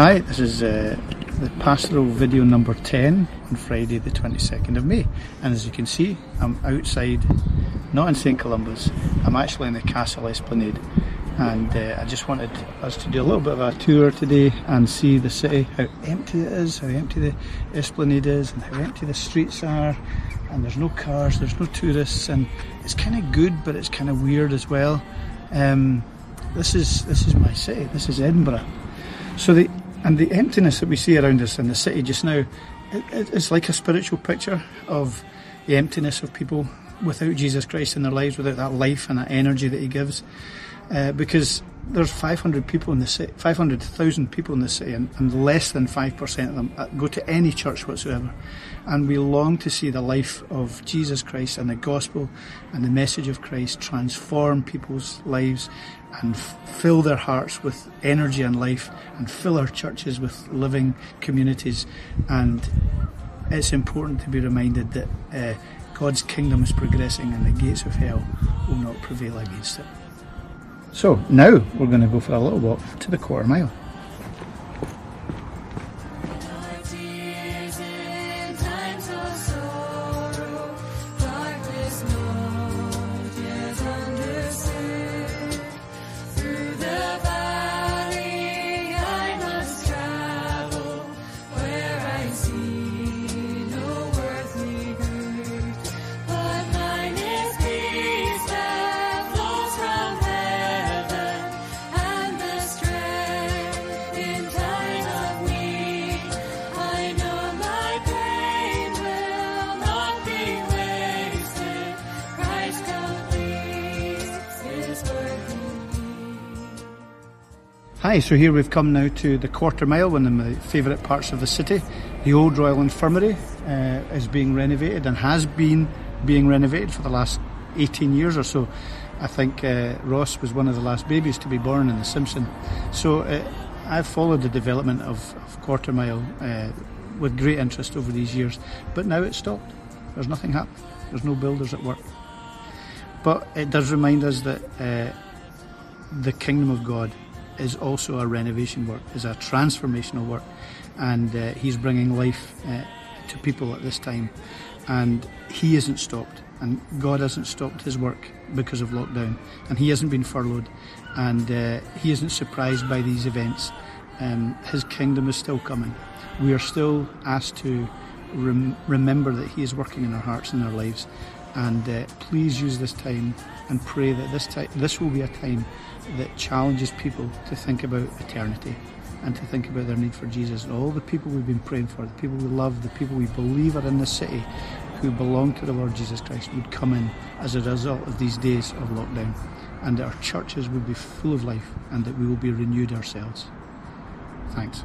Hi, this is uh, the pastoral video number 10 on Friday, the 22nd of May. And as you can see, I'm outside, not in St Columba's, I'm actually in the Castle Esplanade. And uh, I just wanted us to do a little bit of a tour today and see the city, how empty it is, how empty the Esplanade is, and how empty the streets are. And there's no cars, there's no tourists, and it's kind of good, but it's kind of weird as well. Um, this is this is my city. This is Edinburgh. So the and the emptiness that we see around us in the city just now, it, it's like a spiritual picture of the emptiness of people without Jesus Christ in their lives, without that life and that energy that He gives. Uh, because there's 500 people in the city, 500,000 people in the city, and, and less than 5% of them uh, go to any church whatsoever. And we long to see the life of Jesus Christ and the gospel and the message of Christ transform people's lives and fill their hearts with energy and life and fill our churches with living communities. And it's important to be reminded that uh, God's kingdom is progressing and the gates of hell will not prevail against it. So now we're going to go for a little walk to the quarter mile. Hi, so here we've come now to the quarter mile, one of my favourite parts of the city. The old Royal Infirmary uh, is being renovated and has been being renovated for the last 18 years or so. I think uh, Ross was one of the last babies to be born in the Simpson. So uh, I've followed the development of, of Quarter Mile uh, with great interest over these years, but now it's stopped. There's nothing happening. There's no builders at work. But it does remind us that uh, the kingdom of God is also a renovation work, is a transformational work, and uh, he's bringing life uh, to people at this time, and he isn't stopped, and God hasn't stopped his work because of lockdown, and he hasn't been furloughed, and uh, he isn't surprised by these events. Um, his kingdom is still coming. We are still asked to rem- remember that he is working in our hearts and our lives, and uh, please use this time and pray that this time this will be a time that challenges people to think about eternity and to think about their need for Jesus and all the people we've been praying for, the people we love, the people we believe are in the city who belong to the Lord Jesus Christ would come in as a result of these days of lockdown and that our churches would be full of life and that we will be renewed ourselves. Thanks.